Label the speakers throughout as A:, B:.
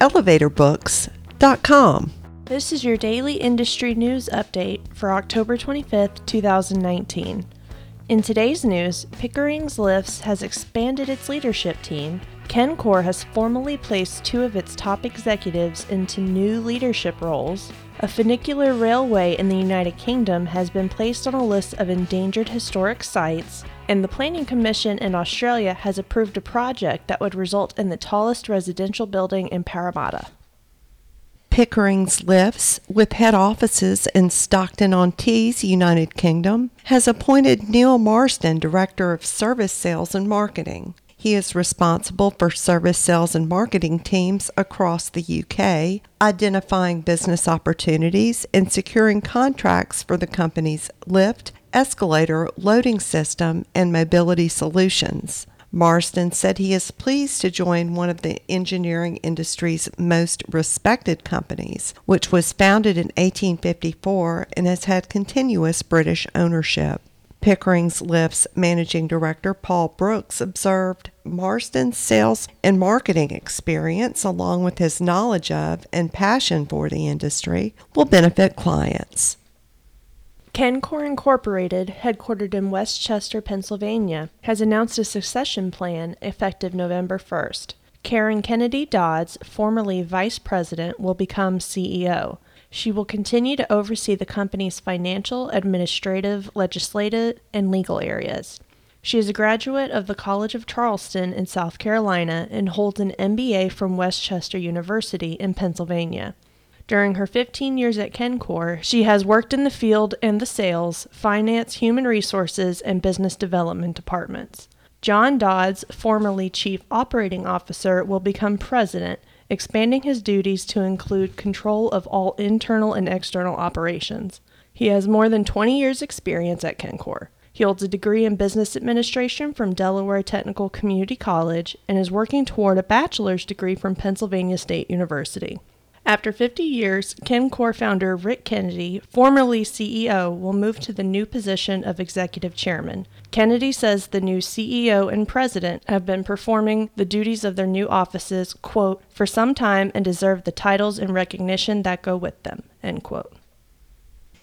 A: elevatorbooks.com.
B: This is your daily industry news update for October 25th, 2019. In today's news, Pickering's Lifts has expanded its leadership team. Kencor has formally placed two of its top executives into new leadership roles. A funicular railway in the United Kingdom has been placed on a list of endangered historic sites, and the Planning Commission in Australia has approved a project that would result in the tallest residential building in Parramatta.
A: Pickering's Lifts, with head offices in Stockton on Tees, United Kingdom, has appointed Neil Marsden Director of Service Sales and Marketing. He is responsible for service sales and marketing teams across the UK, identifying business opportunities and securing contracts for the company's lift, escalator, loading system, and mobility solutions. Marsden said he is pleased to join one of the engineering industry's most respected companies, which was founded in 1854 and has had continuous British ownership. Pickering's Lift's managing director Paul Brooks observed Marsden's sales and marketing experience, along with his knowledge of and passion for the industry, will benefit clients.
B: Kencor Incorporated, headquartered in West Chester, Pennsylvania, has announced a succession plan effective November 1st. Karen Kennedy Dodds, formerly vice president, will become CEO. She will continue to oversee the company's financial, administrative, legislative, and legal areas. She is a graduate of the College of Charleston in South Carolina and holds an MBA from West Chester University in Pennsylvania. During her 15 years at Kencor, she has worked in the field and the sales, finance, human resources, and business development departments. John Dodds, formerly Chief Operating Officer, will become President, expanding his duties to include control of all internal and external operations. He has more than 20 years' experience at Kencor. He holds a degree in business administration from Delaware Technical Community College and is working toward a bachelor's degree from Pennsylvania State University. After 50 years, Kencor founder Rick Kennedy, formerly CEO, will move to the new position of executive chairman. Kennedy says the new CEO and president have been performing the duties of their new offices, quote, for some time and deserve the titles and recognition that go with them, end quote.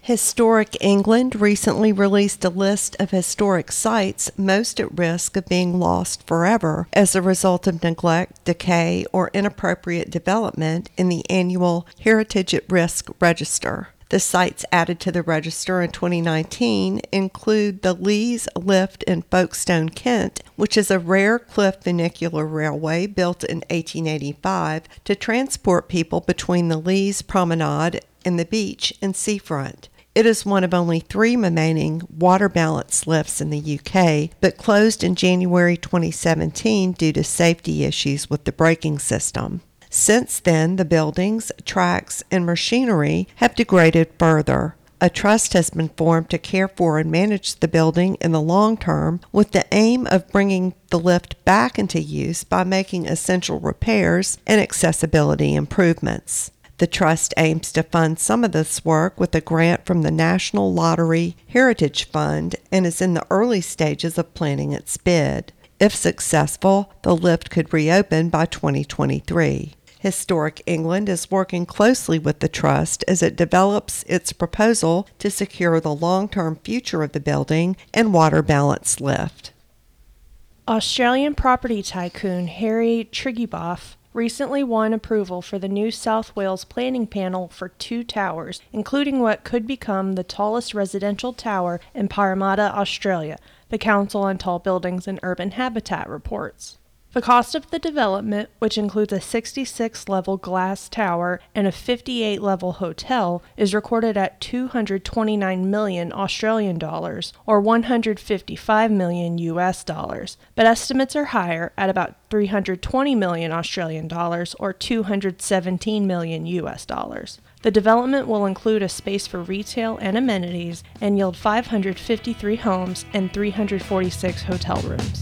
A: Historic England recently released a list of historic sites most at risk of being lost forever as a result of neglect, decay, or inappropriate development in the annual Heritage at Risk Register. The sites added to the register in 2019 include the Lees Lift in Folkestone, Kent, which is a rare cliff funicular railway built in 1885 to transport people between the Lees Promenade and the beach and seafront. It is one of only three remaining water balance lifts in the UK, but closed in January 2017 due to safety issues with the braking system. Since then, the buildings, tracks, and machinery have degraded further. A trust has been formed to care for and manage the building in the long term with the aim of bringing the lift back into use by making essential repairs and accessibility improvements. The Trust aims to fund some of this work with a grant from the National Lottery Heritage Fund and is in the early stages of planning its bid. If successful, the lift could reopen by 2023. Historic England is working closely with the Trust as it develops its proposal to secure the long term future of the building and water balance lift.
B: Australian property tycoon Harry Triguboff recently won approval for the New South Wales planning panel for two towers, including what could become the tallest residential tower in Parramatta, Australia, the Council on Tall Buildings and Urban Habitat reports. The cost of the development, which includes a 66 level glass tower and a 58 level hotel, is recorded at 229 million Australian dollars or 155 million US dollars, but estimates are higher at about 320 million Australian dollars or 217 million US dollars. The development will include a space for retail and amenities and yield 553 homes and 346 hotel rooms.